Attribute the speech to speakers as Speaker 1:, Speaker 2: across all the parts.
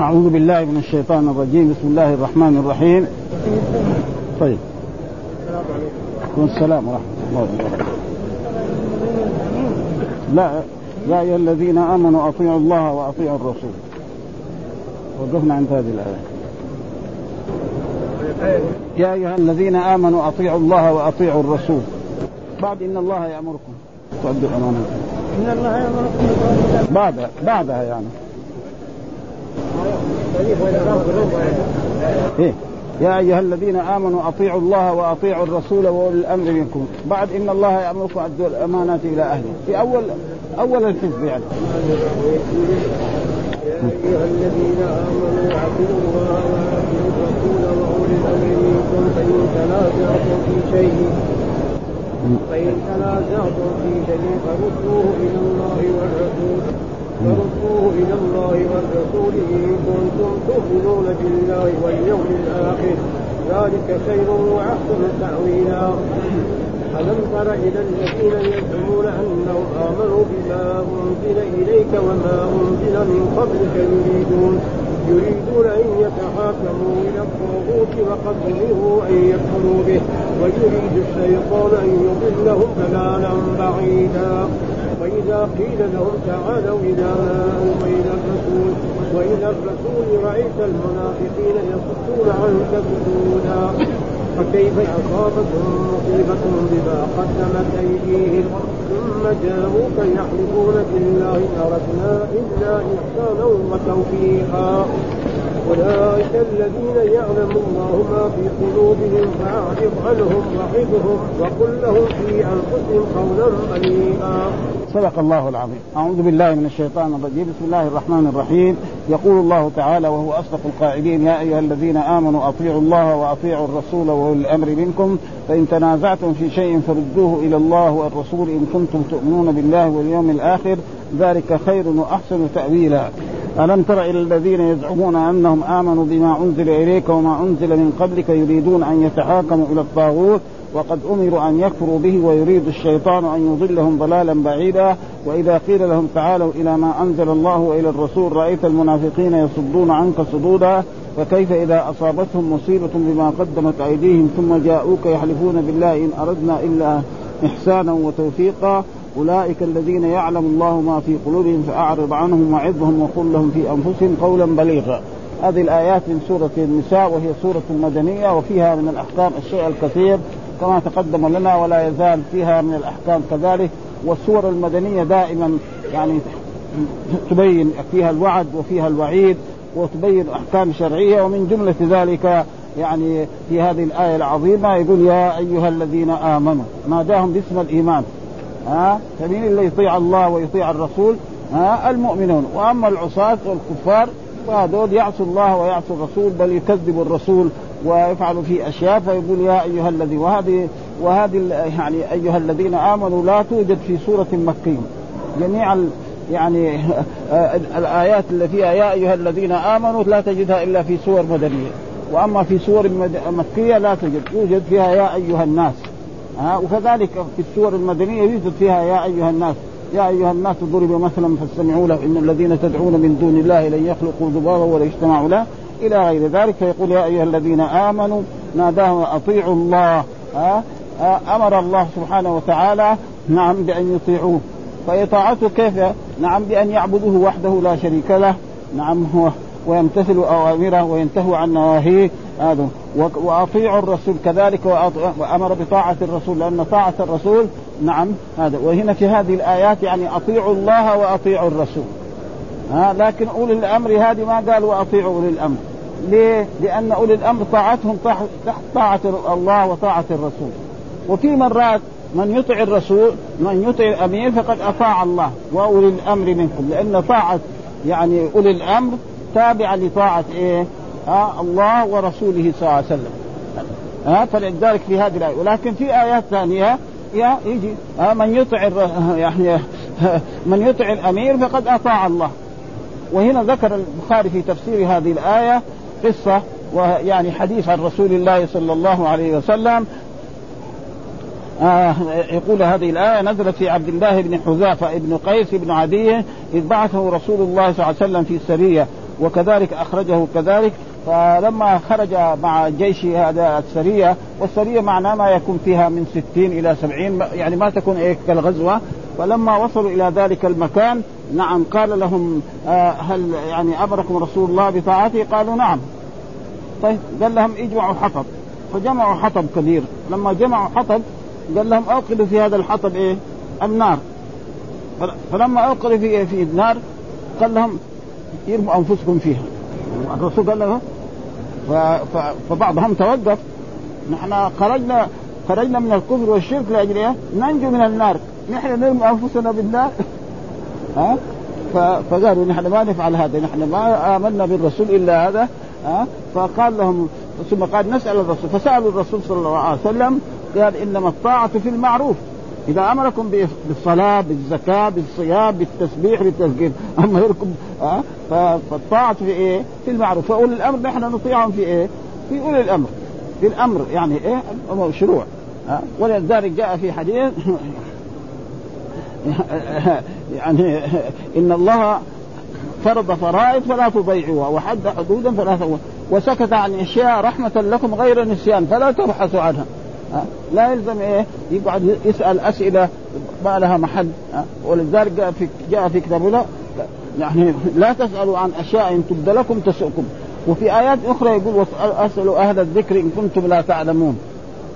Speaker 1: أعوذ بالله من الشيطان الرجيم. بسم الله الرحمن الرحيم. طيب. والسلام ورحمة الله وبركاته. لا يا أيها الذين آمنوا أطيعوا الله وأطيعوا الرسول. وقفنا عند هذه الآية. يا أيها الذين آمنوا أطيعوا الله وأطيعوا الرسول. بعد إن الله يأمركم. تؤدوا الأمانة إن الله يأمركم بعدها بعدها يعني. إيه. يا أيها الذين آمنوا أطيعوا الله وأطيعوا الرسول وأولي الأمر منكم. بعد إن الله يأمركم ادوا الأمانات إلى أهله. في اول أول الحزب يعني.
Speaker 2: يا ايها الذين امنوا اطيعوا الله واطيعوا الرسول واولي الامر منكم فان تنازعتم في شيء فإن تنازعتم في شيء فردوه إلى الله والرسول. فردوه إلى الله والرسول ان كنتم تؤمنون بالله واليوم الآخر. ذلك خير واحسن تأويلا. ألم تر إلى الذين يزعمون أنهم آمنوا بما أنزل إليك وما أنزل من قبلك يريدون يريدون أن يتحاكموا إلى الطاغوت وقد أمروا أن يكفروا به. ويريد الشيطان أن يضلهم ضلالا بعيدا. فإذا قيل لهم تعالوا إلى ما إلى الرسول وإلى الرسول رأيت المنافقين يصدون عنك سجودا فكيف أصابتهم مصيبة بما قدمت أيديهم؟ ثم جاءوك يحلفون بالله أردنا إلا إحسانا وتوفيقا. أولئك الذين يعلم الله ما في قلوبهم فأعرض عنهم وعظهم وقل لهم في أنفسهم قولا بليغا
Speaker 1: صدق الله العظيم. أعوذ بالله من الشيطان الرجيم. بسم الله الرحمن الرحيم. يقول الله تعالى وهو أصدق القائلين يا أيها الذين آمنوا أطيعوا الله وأطيعوا الرسول وأولي الأمر منكم فإن تنازعتم في شيء فردوه إلى الله والرسول إن كنتم تؤمنون بالله واليوم الآخر ذلك خير وأحسن تأويلا. ألم تر إلى الذين يزعمون أنهم آمنوا بما أنزل إليك وما أنزل من قبلك يريدون أن يتحاكموا إلى الطاغوت وقد أمروا أن يكفروا به ويريد الشيطان أن يضلهم ضلالا بعيدا وإذا قيل لهم تعالوا إلى ما أنزل الله وإلى الرسول رأيت المنافقين يصدون عنك صدودا فكيف إذا أصابتهم مصيبة بما قدمت أيديهم ثم جاءوك يحلفون بالله إن أردنا إلا إحسانا وتوفيقا أولئك الذين يعلم الله ما في قلوبهم فأعرض عنهم وعظهم وقل لهم في أنفسهم قولا بليغا. هذه الآيات من سورة النساء وهي سورة مدنية وفيها من الأحكام الشيء الكثير كما تقدم لنا ولا يزال فيها من الأحكام كذلك. والسور المدنية دائما يعني تبين فيها الوعد وفيها الوعيد وتبين أحكام شرعية ومن جملة ذلك يعني في هذه الآية العظيمة يقول يا أيها الذين آمنوا ناداهم باسم الإيمان. ها؟ فمين اللي يطيع الله ويطيع الرسول ها؟ المؤمنون. وأما العصاة والكفار فهذول يعصوا الله ويعصوا الرسول بل يكذبوا الرسول ويفعل في أشياء فيقول يا أيها الذي وهذه وهذه يعني أيها الذين آمنوا لا توجد في سورة مكية. جميع يعني الآيات اللي فيها يا أيها الذين آمنوا لا تجدها إلا في سور مدنية. وأما في سور مكية لا توجد. يوجد فيها يا أيها الناس. ها؟ وكذلك في السور المدنية يوجد فيها يا أيها الناس يا أيها الناس ضرب مثلا فاستمعوا له إن الذين تدعون من دون الله لن يخلقوا ذبابا ولا يجتمعوا له. إلى غير ذلك فيقول يا أيها الذين آمنوا ناداهم أطيعوا الله ها؟ أمر الله سبحانه وتعالى نعم بأن يطيعوه. فإطاعته كيف؟ نعم بأن يعبدوه وحده لا شريك له. نعم هو ويمتثلوا أوامره وينتهوا عن نواهيه. هذا. وأطيعوا الرسول كذلك وأمر بطاعة الرسول لأن طاعة الرسول نعم هذا. وهنا في هذه الآيات يعني أطيعوا الله وأطيعوا الرسول. ها لكن أولي الأمر هذه ما قال وأطيعوا أولي الأمر. ليه؟ لأن أولي الأمر طاعتهم تحت طاعة الله وطاعة الرسول. وفي مرات من يطع الرسول من يطع الأمير فقد أطاع الله وأولي الأمر منكم. لأن طاعة يعني أولي الأمر تابعه لطاعة إيه؟ ها الله ورسوله صلى الله عليه وسلم. ها فلذلك في هذه الآية. ولكن في آيات ثانية يا يجي ها من يطع يعني من يطع الأمير فقد أطاع الله. وهنا ذكر البخاري في تفسير هذه الآية قصة ويعني حديث عن رسول الله صلى الله عليه وسلم. آه يقول هذه الآية نزلت في عبد الله بن حذافة بن قيس بن عدي إذ بعثه رسول الله صلى الله عليه وسلم في السرية. وكذلك أخرجه كذلك فلما خرج مع جيش هذا السرية والسرية معناه ما يكون فيها من ستين إلى سبعين يعني ما تكون إيه كالغزوة فلما وصلوا إلى ذلك المكان نعم قال لهم آه هل يعني أمركم رسول الله بطاعته؟ قالوا نعم. طيب قال لهم اجمعوا حطب فجمعوا حطب كبير لما جمعوا حطب قال لهم أوقدوا في هذا الحطب إيه؟ النار فلما أوقدوا في في النار قال لهم يرموا أنفسكم فيها. الرسول قال له فبعضهم توقف. نحن خرجنا خرجنا من الكفر والشرك لأجل إيه؟ ننجو من النار. نحن نرمي أنفسنا بالنار ها؟ فقالوا نحن ما نفعل هذا نحن ما آمنا بالرسول إلا هذا. ها؟ فقال لهم ثم قال نسأل الرسول. فسألوا الرسول صلى الله عليه وسلم قال إنما الطاعة في المعروف. إذا أمركم بالصلاة بالزكاة بالصيام بالتسبيح بالتذكير أما يركم ها فالطاعة في إيه؟ في المعروف فأولي الأمر نحن نطيعهم في إيه؟ في أولي الأمر في الأمر يعني إيه؟ شروع ولذلك جاء في حديث يعني إن الله فرض فرائض فلا تضيعوها وحد حدودا فلا تضيعوها وسكت عن إشياء رحمة لكم غير نسيان فلا تبحثوا عنها لا يلزم إيه؟ يقعد يسأل أسئلة ما لها محل ولذلك جاء في جاء في كتاب الله يعني لا تسألوا عن أشياء إن تبد لكم تسؤكم. وفي آيات أخرى يقول أسألوا أهل الذكر إن كنتم لا تعلمون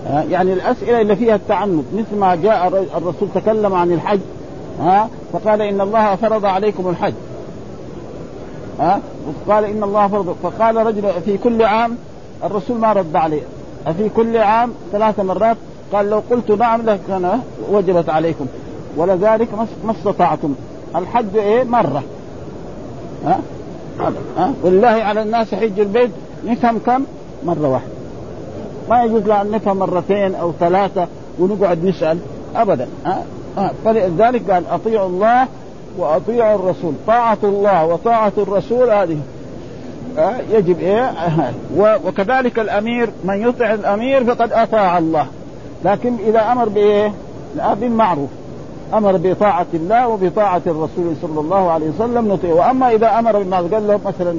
Speaker 1: يعني الأسئلة اللي فيها التعنت مثل ما جاء الرسول تكلم عن الحج ها؟ فقال إن الله فرض عليكم الحج ها؟ وقال إن الله فرض فقال رجل في كل عام الرسول ما رد عليه. أفي كل عام ثلاث مرات قال لو قلت نعم لكان وجبت عليكم. ولذلك ما استطعتم. الحج إيه؟ مرة. ها؟ ولله على الناس حج البيت نفهم كم؟ مرة واحدة. ما يجوز أن نفهم مرتين أو ثلاثة ونقعد نسأل ابدا. ها؟ فلذلك قال أطيعوا الله وأطيعوا الرسول. طاعة الله وطاعة الرسول هذه يجب إيه؟ وكذلك الأمير من يطع الأمير فقد أطاع الله. لكن إذا أمر بإيه؟ بالمعروف. أمر بطاعة الله وبطاعة الرسول صلى الله عليه وسلم نطيع. وأما إذا أمر بما قال له مثلا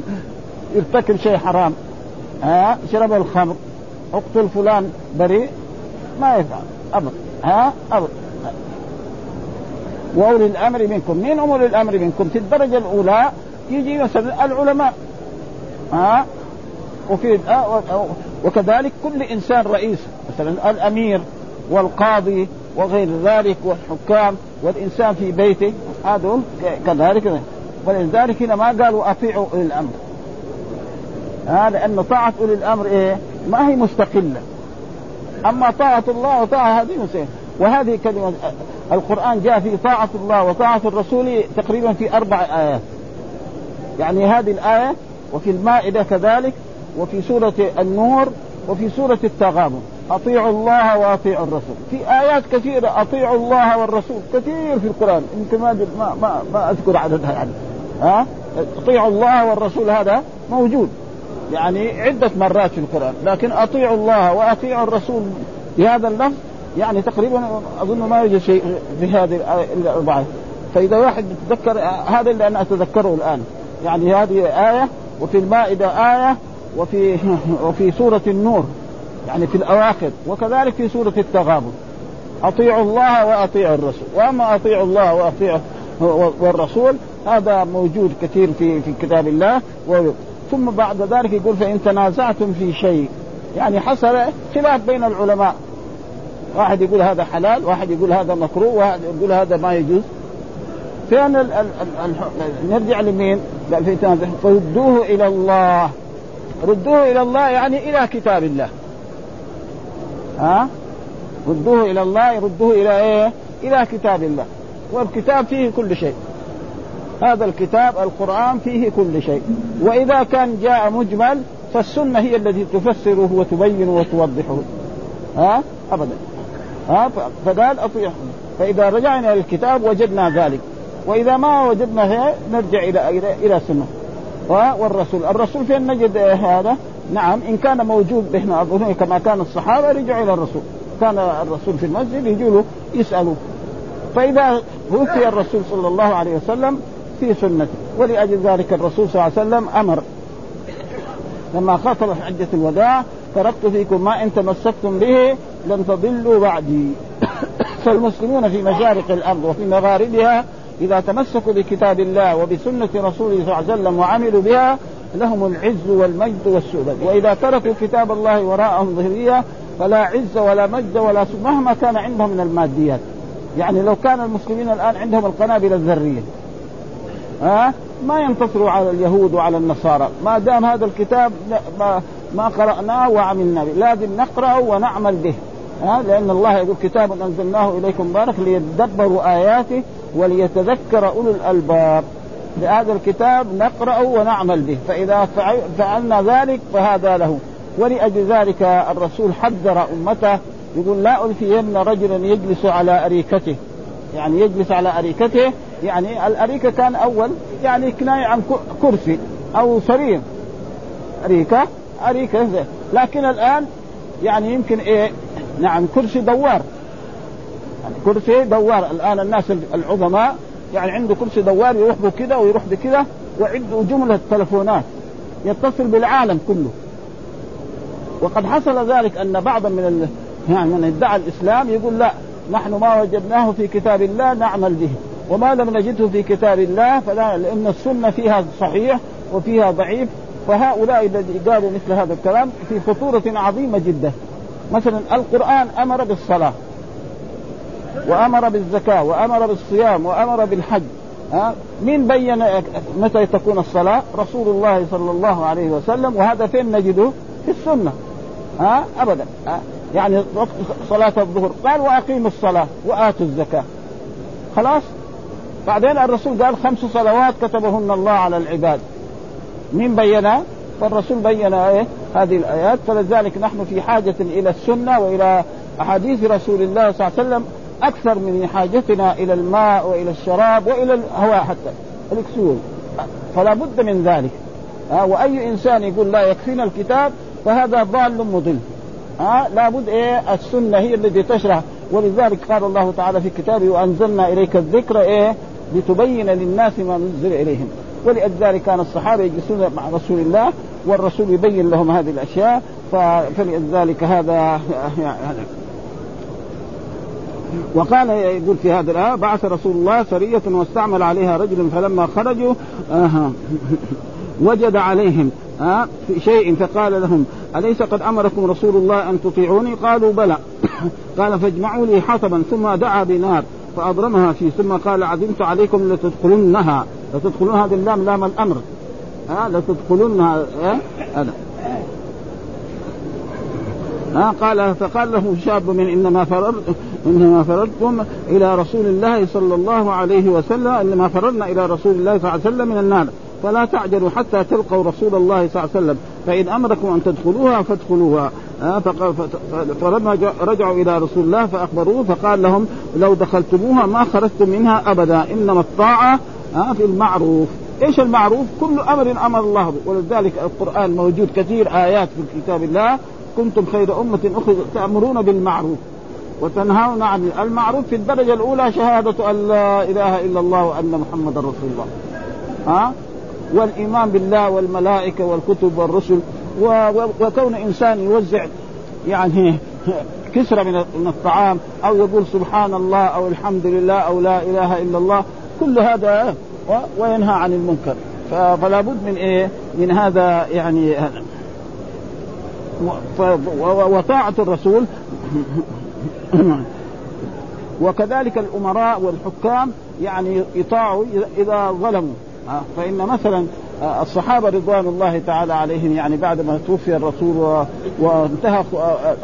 Speaker 1: ارتكب شيء حرام ها شرب الخمر أقتل فلان بريء ما يفعل. ابدا ها ابدا وأولي الأمر منكم. مين اولي الأمر منكم؟ في الدرجة الأولى يجي مثلا العلماء. ها وفي وكذلك كل إنسان رئيس مثلا الأمير والقاضي وغير ذلك والحكام والإنسان في بيته هذول كذلك. ولذلك هنا ما قالوا أطيعوا أولي الأمر. هذا لأن طاعة أولي الأمر إيه؟ ما هي مستقلة. أما طاعة الله وطاعة هذه مسيح. وهذه كلمة القرآن جاء في طاعة الله وطاعة الرسول تقريبا في أربع آيات. يعني هذه الآية وفي المائدة كذلك وفي سورة النور وفي سورة التغابن. أطيعوا الله وأطيعوا الرسول. في آيات كثيرة أطيعوا الله والرسول. كثير في القرآن. يمكن ما ما ما, أذكر عددها يعني. ها؟ أطيعوا الله والرسول هذا موجود. يعني عدة مرات في القرآن. لكن أطيعوا الله وأطيعوا الرسول بهذا اللفظ يعني تقريبا أظن ما يوجد شيء في هذه الأربعة. فإذا واحد يتذكر هذا اللي أنا أتذكره الآن. يعني هذه آية وفي المائدة آية وفي وفي سورة النور يعني في الأواخر وكذلك في سورة التغابن. أطيعوا الله وأطيعوا الرسول. وأما أطيعوا الله وأطيعوا والرسول هذا موجود كثير في في كتاب الله. ثم بعد ذلك يقول فإن تنازعتم في شيء يعني حصل خلاف بين العلماء. واحد يقول هذا حلال واحد يقول هذا مكروه واحد يقول هذا ما يجوز. فين ال ال ال نرجع لمين؟ فردوه إلى الله. ردوه إلى الله يعني إلى كتاب الله. ها؟ ردوه إلى الله ردوه إلى إيه؟ إلى كتاب الله. والكتاب فيه كل شيء. هذا الكتاب القرآن فيه كل شيء. وإذا كان جاء مجمل فالسنة هي التي تفسره وتبينه وتوضحه ها؟ أبدا. ها؟ فقال أطيعهم. فإذا رجعنا إلى الكتاب وجدنا ذلك. وإذا ما وجدنا هي نرجع إلى إلى إلى السنة والرسول. الرسول فين نجد هذا؟ نعم إن كان موجود هنا كما كان الصحابة رجعوا إلى الرسول. كان الرسول في المسجد يجوا له يسألوا. فإذا وفي الرسول صلى الله عليه وسلم في سنته. ولأجل ذلك الرسول صلى الله عليه وسلم أمر. لما خاطب حجة الوداع تركت فيكم ما إن تمسكتم به لن تضلوا بعدي. فالمسلمون في مشارق الأرض وفي مغاربها إذا تمسكوا بكتاب الله وبسنة رسوله صلى الله عليه وسلم وعملوا بها لهم العز والمجد والسؤدد وإذا تركوا كتاب الله وراءهم ظهرية فلا عز ولا مجد ولا سؤدد مهما كان عندهم من الماديات. يعني لو كان المسلمين الآن عندهم القنابل الذرية. ها؟ ما ينتصروا على اليهود وعلى النصارى. ما دام هذا الكتاب ما, ما قرأناه وعملنا به. لازم نقرأه ونعمل به. ها؟ لأن الله يقول كتاب أنزلناه إليكم مبارك ليدبروا آياته وليتذكر أولو الألباب. بهذا الكتاب نقرأه ونعمل به. فإذا فعلنا ذلك فهذا له. ولأجل ذلك الرسول حذر أمته. يقول لا ألفين رجلا يجلس على أريكته. يعني يجلس على أريكته. يعني الأريكة كان أول يعني كناية عن كرسي أو سرير أريكة؟ أريكة لكن الآن يعني يمكن إيه؟ نعم كرسي دوار. يعني كرسي دوار. الآن الناس العظماء يعني عنده كرسي دوار يروح بكذا ويروح بكذا وعنده جملة تلفونات يتصل بالعالم كله. وقد حصل ذلك أن بعضا من ال... يعني من ادعى الإسلام يقول لا نحن ما وجدناه في كتاب الله نعمل به وما لم نجده في كتاب الله فلا لأن السنة فيها صحيح وفيها ضعيف فهؤلاء الذي قالوا مثل هذا الكلام في خطورة عظيمة جدا. مثلا القرآن أمر بالصلاة. وأمر بالزكاة وأمر بالصيام وأمر بالحج. ها؟ مين بين متى تكون الصلاة؟ رسول الله صلى الله عليه وسلم وهذا فين نجده؟ في السنة. ها؟ أبدا. ها؟ يعني صلاة الظهر. قال وأقيموا الصلاة وآتوا الزكاة. خلاص؟ بعدين الرسول قال خمس صلوات كتبهن الله على العباد. مين بينها؟ فالرسول بين إيه؟ هذه الآيات. فلذلك نحن في حاجة إلى السنة وإلى أحاديث رسول الله صلى الله عليه وسلم أكثر من حاجتنا إلى الماء وإلى الشراب وإلى الهواء حتى الاكسول فلا بد من ذلك. ها وأي إنسان يقول لا يكفينا الكتاب فهذا ضال مضل. ها لابد إيه السنة هي التي تشرح. ولذلك قال الله تعالى في كتابه وأنزلنا إليك الذكر إيه لتبين للناس ما نزل إليهم. ولذلك كان الصحابة يجلسون مع رسول الله والرسول يبين لهم هذه الأشياء. فلذلك هذا يعني وقال يقول في هذا الآية بعث رسول الله سرية واستعمل عليها رجل فلما خرجوا آه وجد عليهم آه في شيء فقال لهم أليس قد أمركم رسول الله أن تطيعوني؟ قالوا بلى. قال فاجمعوا لي حطبا ثم دعا بنار فأضرمها فيه ثم قال عزمت عليكم لتدخلنها لتدخلون هذه اللام لام الأمر ها لتدخلنها هذا ها قال فقال له شاب من إنما فررت إنما فررتم إلى رسول الله صلى الله عليه وسلم إنما فررنا إلى رسول الله صلى الله عليه وسلم من النار. فلا تعجلوا حتى تلقوا رسول الله صلى الله عليه وسلم. فإن أمركم أن تدخلوها فادخلوها. فلما رجعوا إلى رسول الله فأخبروه فقال لهم لو دخلتموها ما خرجتم منها أبدا إنما الطاعة في المعروف. إيش المعروف؟ كل أمر أمر الله. به ولذلك القرآن موجود كثير آيات في كتاب الله كنتم خير أمة اخرج تأمرون بالمعروف وتنهون عن المعروف في الدرجة الأولى شهادة أن لا إله إلا الله وأن محمدا رسول الله. ها؟ والإيمان بالله والملائكة والكتب والرسل وكون إنسان يوزع يعني كسرة من الطعام أو يقول سبحان الله أو الحمد لله أو لا إله إلا الله كل هذا وينهى عن المنكر. فلا بد من إيه؟ من هذا يعني وطاعة الرسول. وكذلك الأمراء والحكام يعني يطاعوا إذا ظلموا. فإن مثلا الصحابة رضوان الله تعالى عليهم يعني بعد ما توفي الرسول وانتهى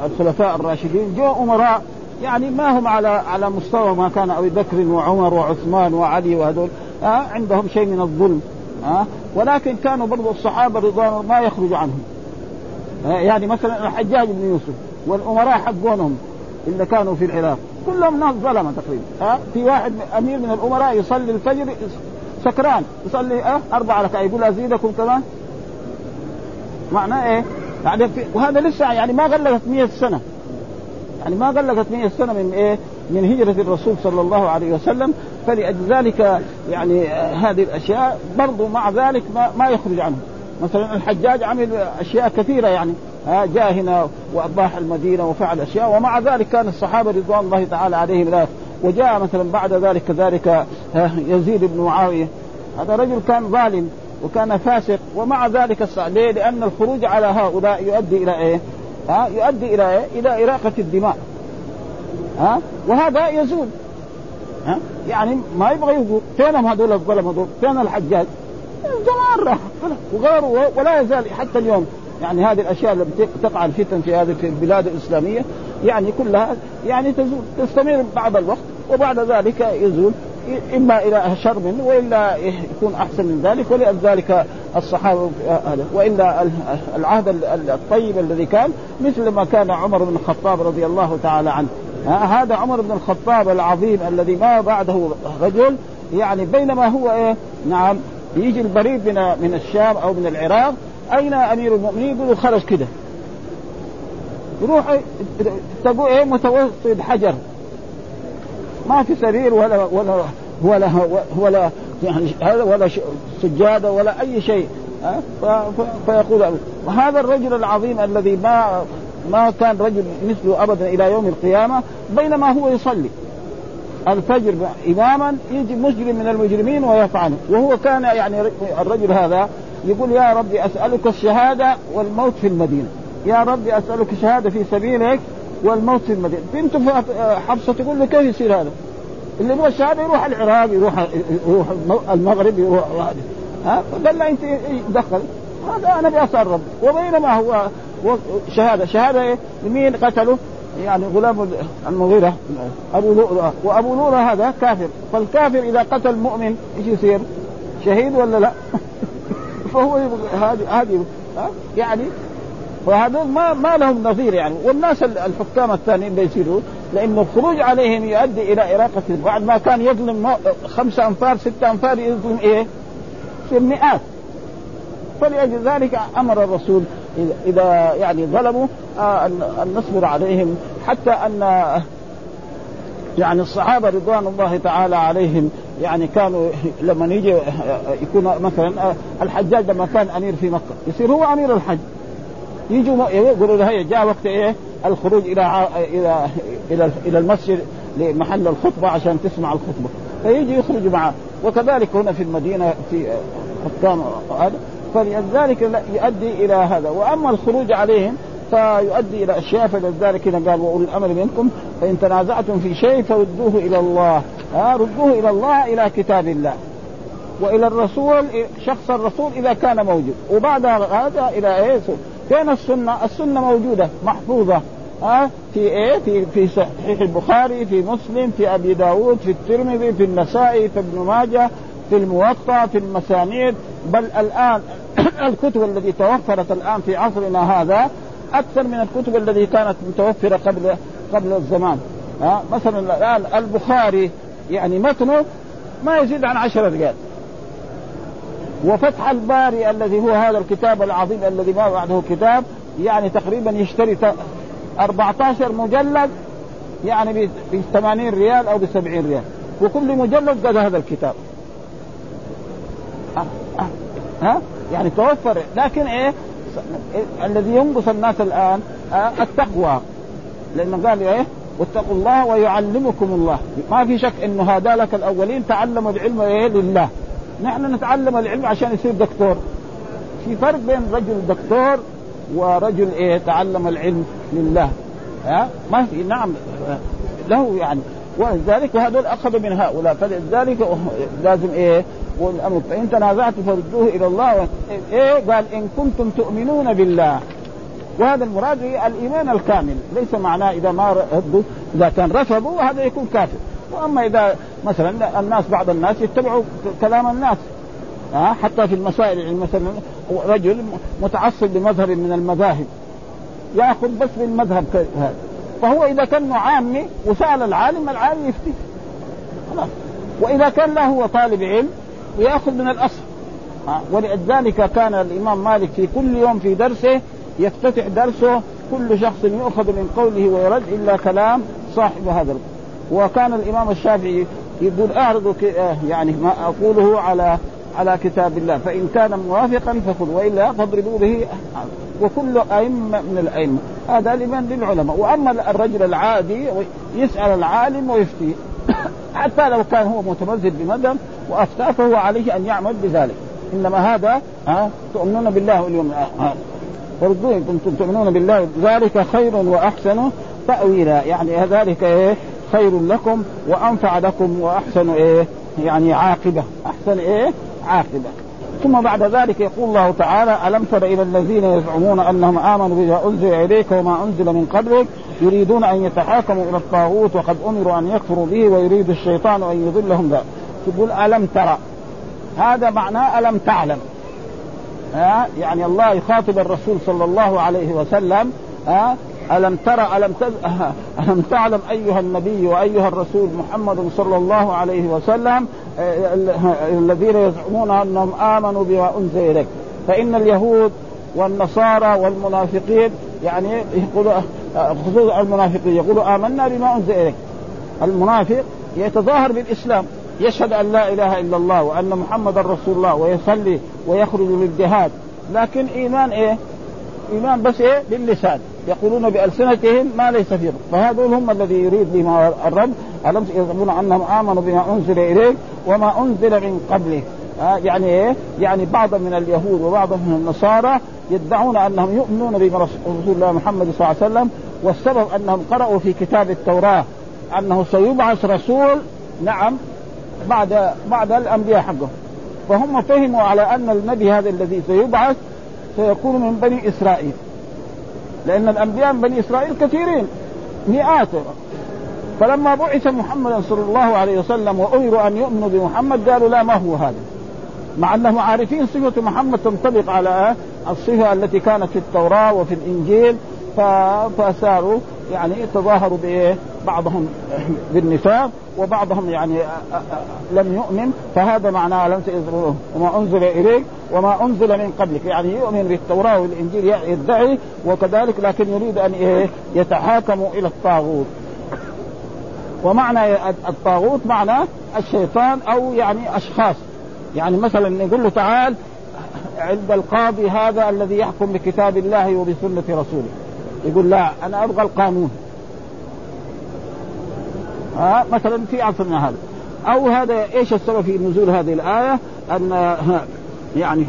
Speaker 1: الخلفاء الراشدين جاء أمراء يعني ما هم على على مستوى ما كان أبي بكر وعمر وعثمان وعلي وهذول عندهم شيء من الظلم ولكن كانوا برضو الصحابة رضوان ما يخرج عنهم. يعني مثلا الحجاج بن يوسف والأمراء حقونهم اللي كانوا في العراق. كلهم ناس ظلمة تقريبا. ها؟ في واحد أمير من الأمراء يصلي الفجر سكران. يصلي أه أربع ركعات. يقول أزيدكم كمان؟ معناه إيه؟ يعني وهذا لسه يعني ما غلقت 100 سنة. يعني ما غلقت 100 سنة من إيه؟ من هجرة الرسول صلى الله عليه وسلم. فلذلك يعني هذه الأشياء برضو مع ذلك ما, ما يخرج عنه مثلا الحجاج عمل أشياء كثيرة يعني ها جاء هنا وأباح المدينة وفعل أشياء ومع ذلك كان الصحابة رضوان الله تعالى عليهم لا وجاء مثلا بعد ذلك كذلك يزيد بن معاوية هذا رجل كان ظالم وكان فاسق ومع ذلك ليه؟ لأن الخروج على هؤلاء يؤدي إلى إيه؟ ها يؤدي إلى إيه؟ إلى إراقة الدماء ها وهذا يزول ها يعني ما يبغى يقول فينهم هذول الظلم هذول؟ فين الحجاج؟ زمان راح وغيره ولا يزال حتى اليوم يعني هذه الأشياء التي تقع الفتن في هذه البلاد الإسلامية يعني كلها يعني تزول تستمر بعض الوقت وبعد ذلك يزول إما إلى شر منه وإلا يكون أحسن من ذلك ولذلك الصحابة وإلا العهد الطيب الذي كان مثل ما كان عمر بن الخطاب رضي الله تعالى عنه. هذا عمر بن الخطاب العظيم الذي ما بعده رجل يعني بينما هو إيه؟ نعم يجي البريد من من الشام أو من العراق أين أمير المؤمنين؟ يقولوا خرج كده. يروح تقول إيه؟ متوسط حجر. ما في سرير ولا ولا ولا ولا يعني هذا ولا سجادة ولا أي شيء. فيقول وهذا الرجل العظيم الذي ما ما كان رجل مثله ابدا إلى يوم القيامة بينما هو يصلي. الفجر إماما يجي مجرم من المجرمين ويفعله. وهو كان يعني الرجل هذا يقول يا ربي أسألك الشهادة والموت في المدينة. يا ربي أسألك الشهادة في سبيلك والموت في المدينة. بنت حفصة تقول له كيف يصير هذا؟ اللي يبغى الشهادة يروح العراق يروح يروح المغرب يروح ها؟ قال لا أنت دخل. هذا أنا بأسأل ربي. وبينما هو شهادة. شهادة إيه؟ لمين قتله؟ يعني غلام المغيرة أبو لؤلؤة وأبو لؤلؤة هذا كافر فالكافر إذا قتل مؤمن إيش يصير؟ شهيد ولا لا؟ فهو هذه هذه يعني وهذول ما ما لهم نظير يعني والناس الحكام الثانيين بيصيروا لأنه الخروج عليهم يؤدي إلى إراقة بعد ما كان يظلم خمسة أنفار ستة أنفار يظلم إيه؟ في المئات فلأجل ذلك أمر الرسول اذا يعني ظلموا آه، ان نصبر عليهم. حتى أن يعني الصحابة رضوان الله تعالى عليهم يعني كانوا لما يجي يكون مثلا الحجاج لما كان أمير في مكة يصير هو أمير الحج. يجوا يقولوا له جاء وقت إيه؟ الخروج إلى إلى إلى إلى المسجد لمحل الخطبة عشان تسمع الخطبة. فيجي يخرج معه. وكذلك هنا في المدينة في حكام هذا. فلذلك يؤدي إلى هذا. وأما الخروج عليهم فيؤدي إلى أشياء فلذلك هنا قال وأولي الأمر منكم فإن تنازعتم في شيء فردوه إلى الله. ها ردوه إلى الله إلى كتاب الله. وإلى الرسول شخص الرسول إذا كان موجود. وبعد هذا إلى إيه فين السنة؟ السنة موجودة محفوظة. ها في إيه؟ في في صحيح البخاري، في مسلم، في أبي داود، في الترمذي، في النسائي، في ابن ماجه، في الموطأ، في المسانيد، بل الآن الكتب التي توفرت الآن في عصرنا هذا أكثر من الكتب التي كانت متوفرة قبل قبل الزمان. ها مثلا الآن البخاري يعني متنه ما يزيد عن عشرة ريال وفتح الباري الذي هو هذا الكتاب العظيم الذي ما بعده كتاب يعني تقريبا يشتري 14 مجلد يعني ب 80 ريال أو ب 70 ريال. وكل مجلد قد هذا الكتاب. ها, ها؟ يعني توفر لكن إيه؟ الذي ينقص الناس الآن آه التقوى. لأنه قال إيه؟ واتقوا الله ويعلمكم الله. ما في شك إنه هذا لك الأولين تعلموا العلم إيه؟ لله. نحن نتعلم العلم عشان يصير دكتور. في فرق بين رجل دكتور ورجل إيه؟ تعلم العلم لله. ها؟ ما في نعم له يعني ولذلك هذول أخذوا من هؤلاء. فلذلك لازم إيه؟ والامر فإن تنازعتم فردوه إلى الله. إيه؟ قال إن كنتم تؤمنون بالله. وهذا المراد الإيمان الكامل. ليس معناه إذا ما ردوا إذا كان رفضوا هذا يكون كافر. وأما إذا مثلا الناس بعض الناس يتبعوا كلام الناس. ها؟ حتى في المسائل يعني مثلا رجل متعصب لمذهب من المذاهب. يأخذ بس بالمذهب هذا. فهو إذا كان عامي وسأل العالم العالم يفتي. خلاص. وإذا كان له هو طالب علم ويأخذ من الأصل. ولذلك كان الإمام مالك في كل يوم في درسه يفتتح درسه كل شخص يؤخذ من قوله ويرد إلا كلام صاحب هذا وكان الإمام الشافعي يقول اعرضوا آه، يعني ما أقوله على على كتاب الله. فإن كان موافقا فخذ وإلا فاضربوا به وكل أئمة من الأئمة. هذا لمن للعلماء. وأما الرجل العادي يسأل العالم ويفتي. حتى لو كان هو متمذهب بمذهب وافتى فهو عليه أن يعمل بذلك. إنما هذا ها تؤمنون بالله واليوم فردوه ان كنتم تؤمنون بالله. ذلك خير وأحسن تأويلا. يعني ذلك إيه؟ خير لكم وأنفع لكم وأحسن إيه؟ يعني عاقبة. أحسن إيه؟ عاقبة. ثم بعد ذلك يقول الله تعالى ألم تر إلى الذين يزعمون أنهم آمنوا بما أنزل إليك وما أنزل من قبلك يريدون أن يتحاكموا إلى الطاغوت وقد أمروا أن يكفروا به ويريد الشيطان أن يضلهم ذا. تقول ألم ترى هذا معناه ألم تعلم. ها؟ يعني الله يخاطب الرسول صلى الله عليه وسلم. ها؟ ألم ترى ألم تز... ألم تعلم أيها النبي وأيها الرسول محمد صلى الله عليه وسلم الذين يزعمون أنهم آمنوا بما أنزل إليك. فإن اليهود والنصارى والمنافقين يعني يقولوا خصوصا المنافقين يقولوا آمنا بما أنزل إليك. المنافق يتظاهر بالإسلام يشهد أن لا إله إلا الله وأن محمد رسول الله ويصلي ويخرج للجهاد. لكن إيمان إيه؟ إيمان بس إيه؟ باللسان. يقولون بألسنتهم ما ليس فيهم فهذول هم الذي يريد بهم الرب ألم يزعمون أنهم آمنوا بما أنزل إليك وما أنزل من قبله آه يعني إيه؟ يعني بعض من اليهود وبعض من النصارى يدعون أنهم يؤمنون برسول الله محمد صلى الله عليه وسلم والسبب أنهم قرأوا في كتاب التوراة أنه سيبعث رسول نعم بعد بعد الأنبياء حقهم فهم فهموا على أن النبي هذا الذي سيبعث سيكون من بني إسرائيل. لأن الأنبياء من بني إسرائيل كثيرين مئات. فلما بعث محمد صلى الله عليه وسلم وأمروا أن يؤمنوا بمحمد قالوا لا ما هو هذا. مع أنهم عارفين صفة محمد تنطبق على الصفة التي كانت في التوراة وفي الإنجيل. فصاروا يعني تظاهروا بإيه؟ بعضهم بالنفاق وبعضهم يعني لم يؤمن فهذا معناه لم تنزلوه وما أنزل إليك وما أنزل من قبلك. يعني يؤمن بالتوراة والإنجيل يدعي وكذلك لكن يريد أن إيه؟ يتحاكموا إلى الطاغوت. ومعنى الطاغوت معنى الشيطان أو يعني أشخاص. يعني مثلا يقول له تعال عند القاضي هذا الذي يحكم بكتاب الله وبسنة رسوله. يقول لا أنا أبغى القانون. ها مثلا في عصرنا هذا. أو هذا إيش السبب في نزول هذه الآية؟ أن يعني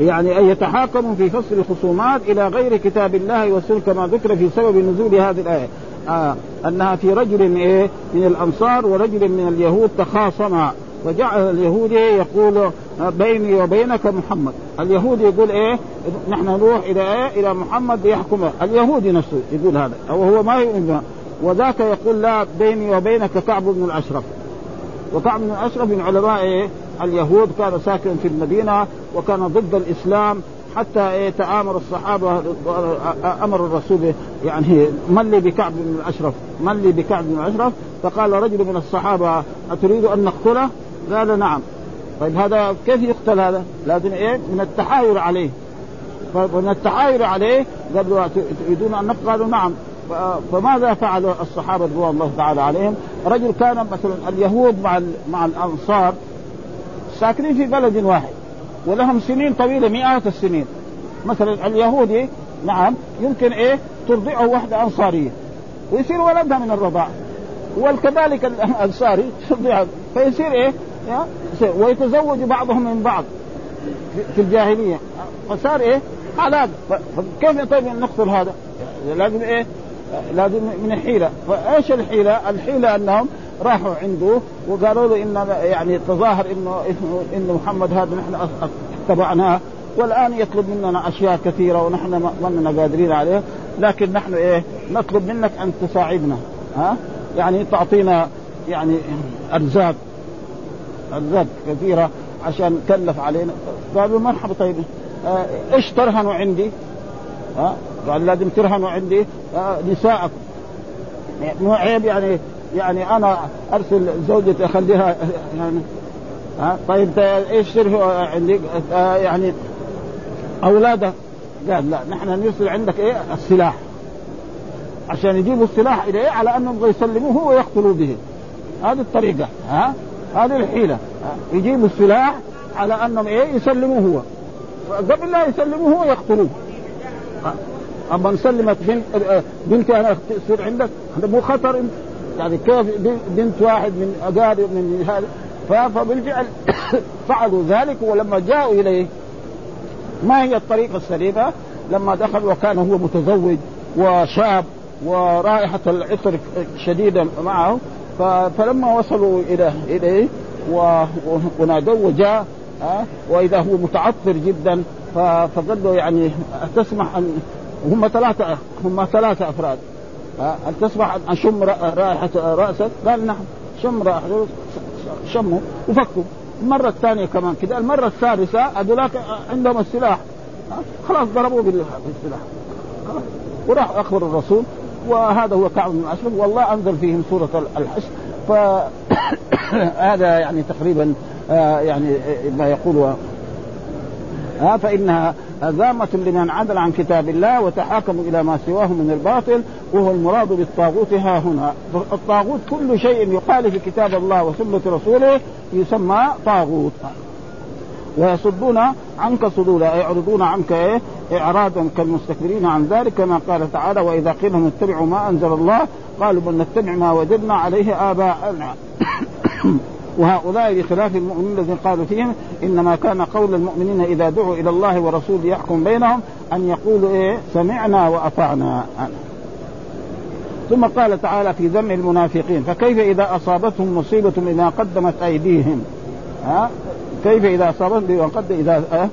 Speaker 1: يعني أن يتحاكموا في فصل الخصومات إلى غير كتاب الله والسنة كما ذكر في سبب نزول هذه الآية. آه أنها في رجل إيه من الأنصار ورجل من اليهود تخاصما. وجعل اليهودي يقول بيني وبينك محمد. اليهودي يقول إيه؟ نحن نروح إلى إيه؟ إلى محمد يحكم اليهودي نفسه يقول هذا. أو هو ما يؤمن. وذاك يقول لا بيني وبينك كعب بن الأشرف. وكعب بن الأشرف من علماء إيه؟ اليهود كان ساكن في المدينة وكان ضد الإسلام حتى إيه؟ تآمر الصحابة أمر الرسول يعني من لي بكعب بن الأشرف؟ من لي بكعب بن الأشرف؟ فقال رجل من الصحابة أتريد أن نقتله؟ قال نعم. طيب هذا كيف يقتل هذا؟ لازم إيه من التحايل عليه. فمن التحايل عليه قالوا تريدون أن نقتل قالوا نعم. فماذا فعل الصحابة رضوان الله تعالى عليهم؟ رجل كان مثلا اليهود مع مع الأنصار ساكنين في بلد واحد ولهم سنين طويلة مئات السنين. مثلا اليهودي نعم يمكن إيه؟ ترضعه واحدة أنصارية ويصير ولدها من الرضاعة. وكذلك الأنصاري ترضعه. فيصير إيه؟ ويتزوج بعضهم من بعض في الجاهلية. فصار إيه؟ حلال كيف طيب نقتل هذا؟ لازم إيه؟ لازم من الحيلة، فإيش الحيلة؟ الحيلة أنهم راحوا عنده وقالوا له ان يعني تظاهر إنه إنه محمد هذا نحن اتبعناه. والآن يطلب مننا أشياء كثيرة ونحن ما قادرين عليه لكن نحن إيه؟ نطلب منك أن تساعدنا. ها؟ يعني تعطينا يعني أرزاق. ارزاق كثيرة عشان كلف علينا. قالوا مرحبا طيب آه إيش ترهنوا عندي؟ ها قال لازم ترهنوا عندي آه نساءكم. مو عيب يعني يعني أنا أرسل زوجتي أخليها يعني ها طيب إيش عندك آه يعني اولاده قال لا نحن نرسل عندك إيه؟ السلاح. عشان يجيبوا السلاح اليه على أنهم يبغوا يسلموه ويقتلوا به. هذه الطريقة ها؟ هذه الحيلة. يجيبوا السلاح على أنهم إيه؟ يسلموه هو. قبل لا يسلموه هو يقتلوه. أما نسلمك بنت بنتي أنا تصير عندك؟ هذا مو خطر. يعني كيف بنت واحد من أقارب من هذا؟ فبالفعل فعلوا ذلك ولما جاءوا إليه ما هي الطريقة السليمة؟ لما دخل وكان هو متزوج وشاب ورائحة العطر شديدة معه فلما وصلوا إلى إليه ونادوه وجاء وإذا هو متعطر جدا فقال له يعني تسمح ان هم ثلاثة هم ثلاثة أفراد هل تسمح أن أشم رائحة رأسك؟ قال نعم شم رائحة شموا وفكوا. المرة الثانية كمان كذا المرة الثالثة هذولاك عندهم السلاح خلاص ضربوه بالسلاح وراح أخبر الرسول وهذا هو كعب بن الأشرف والله أنزل فيهم سورة الحشر. فهذا يعني تقريبا آه، يعني ما يقول ها فإنها ذامة لمن عدل عن كتاب الله وتحاكموا إلى ما سواه من الباطل وهو المراد بالطاغوت ها هنا. الطاغوت كل شيء يخالف كتاب الله وسنة رسوله يسمى طاغوت. ويصدون عنك صدودا يعرضون عنك إيه؟ اعراضا كالمستكبرين عن ذلك كما قال تعالى وإذا قيل لهم اتبعوا ما أنزل الله قالوا بل نتبع ما وجدنا عليه آباءنا. وهؤلاء بخلاف المؤمنين الذين قالوا فيهم إنما كان قول المؤمنين إذا دعوا إلى الله ورسوله يحكم بينهم أن يقولوا إيه؟ سمعنا وأطعنا. ثم قال تعالى في ذم المنافقين فكيف إذا أصابتهم مصيبة بما قدمت أيديهم؟ ها؟ كيف إذا أصابتهم بما قد إذا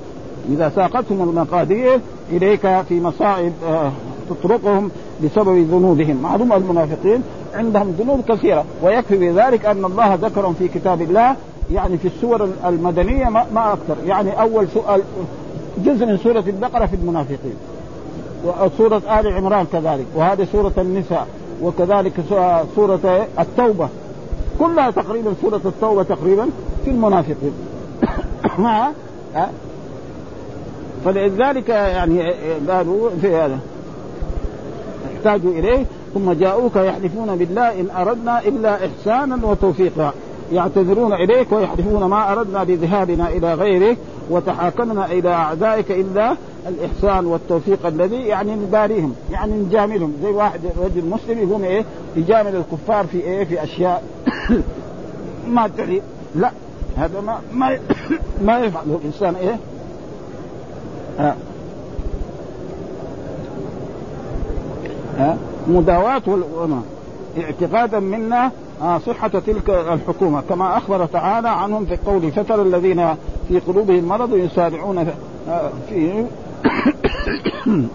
Speaker 1: إذا ساقتهم المقادير إليك في مصائب أه تطرقهم بسبب ذنوبهم. معلوم المنافقين عندهم ذنوب كثيرة ويكفي بذلك أن الله ذكرهم في كتاب الله يعني في السور المدنية ما, ما أكثر. يعني أول سؤال جزء من سورة البقرة في المنافقين وسورة آل عمران كذلك وهذه سورة النساء وكذلك سورة التوبة. كلها تقريبا سورة التوبة تقريبا في المنافقين. فلذلك يعني قالوا في هذا احتاجوا إليه ثم جاءوك يحلفون بالله إن أردنا إلا إحسانا وتوفيقا. يعتذرون إليك ويحلفون ما أردنا بذهابنا إلى غيرك وتحاكمنا إلى أعدائك إلا الإحسان والتوفيق الذي يعني نباريهم يعني نجاملهم. زي واحد رجل مسلم يقوم إيه؟ يجامل الكفار في إيه؟ في أشياء ما تعني لا هذا ما ما ما يفعله الإنسان إيه؟ ها. ها. مداواة اعتقادا منا صحة تلك الحكومة. كما أخبر تعالى عنهم في قول فتر الذين في قلوبهم مرض يسارعون فيه.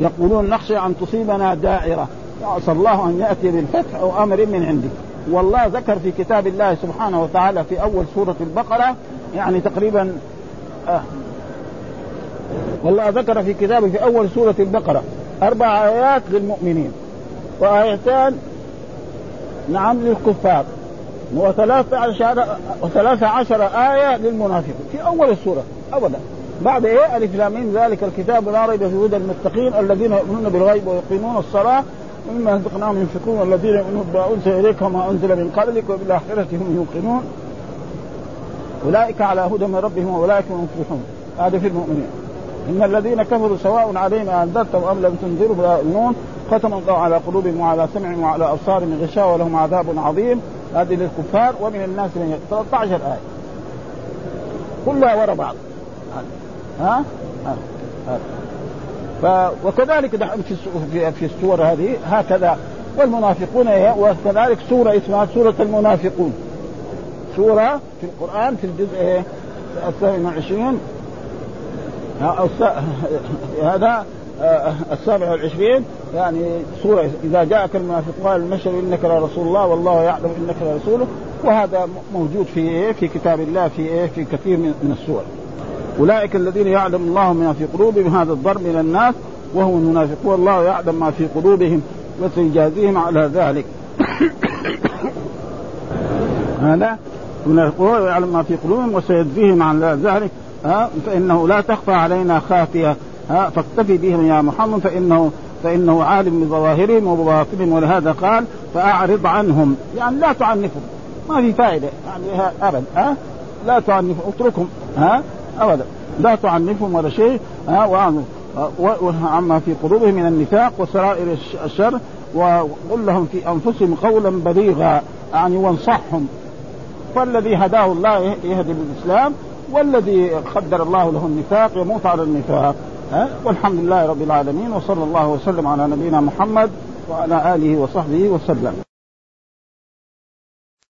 Speaker 1: يقولون نخشى أن تصيبنا دائرة. عسى الله أن يأتي بالفتح أو أمر من عندك. والله ذكر في كتاب الله سبحانه وتعالى في أول سورة البقرة يعني تقريبا آه والله ذكر في كتابه في أول سورة البقرة أربع آيات للمؤمنين وآيتان نعم للكفار وثلاثة عشر وثلاثة عشر آية للمنافقين في أول السورة أبدا بعد إيه؟ ألف لامين ذلك الكتاب لا ريب في هدى المتقين الذين يؤمنون بالغيب ويقيمون الصلاة ومما رزقناهم ينفقون والذين يؤمنون بما أنزل إليك وما أنزل من قبلك وبالآخرة هم يوقنون. أولئك على هدى من ربهم وأولئك هم المفلحون. هذا في المؤمنين. إن الذين كفروا سواء عليهم أنذرتهم أم لم تنذروا لا يؤمنون ختم الله على قلوبهم وعلى سمعهم وعلى أبصارهم غشاوه ولهم عذاب عظيم. هذه للكفار ومن الناس من 13 آية. كلها وراء بعض. ها؟ ها. ف... وكذلك في في في السور هذه هكذا. والمنافقون وكذلك سورة اسمها سورة المنافقون. سورة في القرآن في الجزء الثامن والعشرين. هذا آه، السابع والعشرين يعني سورة إذا جاءك المنافق قال المشهد إنك لرسول الله والله يعلم إنك لرسوله وهذا موجود في إيه؟ في كتاب الله في إيه؟ في كثير من السور. أولئك الذين يعلم الله ما في قلوبهم هذا الضرب من الناس وهم المنافقون الله يعلم ما في قلوبهم وسيجازيهم على ذلك. هذا المنافقون يعلم ما في قلوبهم وسيجزيهم على ذلك. ها فإنه لا تخفى علينا خافية. ها فاكتفي بهم يا محمد فانه فإنه عالم بظواهرهم وبواطنهم. ولهذا قال فأعرض عنهم. يعني لا تعنفهم. ما في فائدة. يعني ابدا ها؟ لا تعنفهم اتركهم ها؟ ابدا لا تعنفهم ولا شيء ها؟ وعما في قلوبهم من النفاق وسرائر الشر وقل لهم في أنفسهم قولا بليغا. يعني وانصحهم. فالذي هداه الله يهدي للإسلام والذي قدر الله له النفاق يموت على النفاق. ها؟ والحمد لله رب العالمين وصلى الله وسلم على نبينا محمد وعلى آله وصحبه وسلم.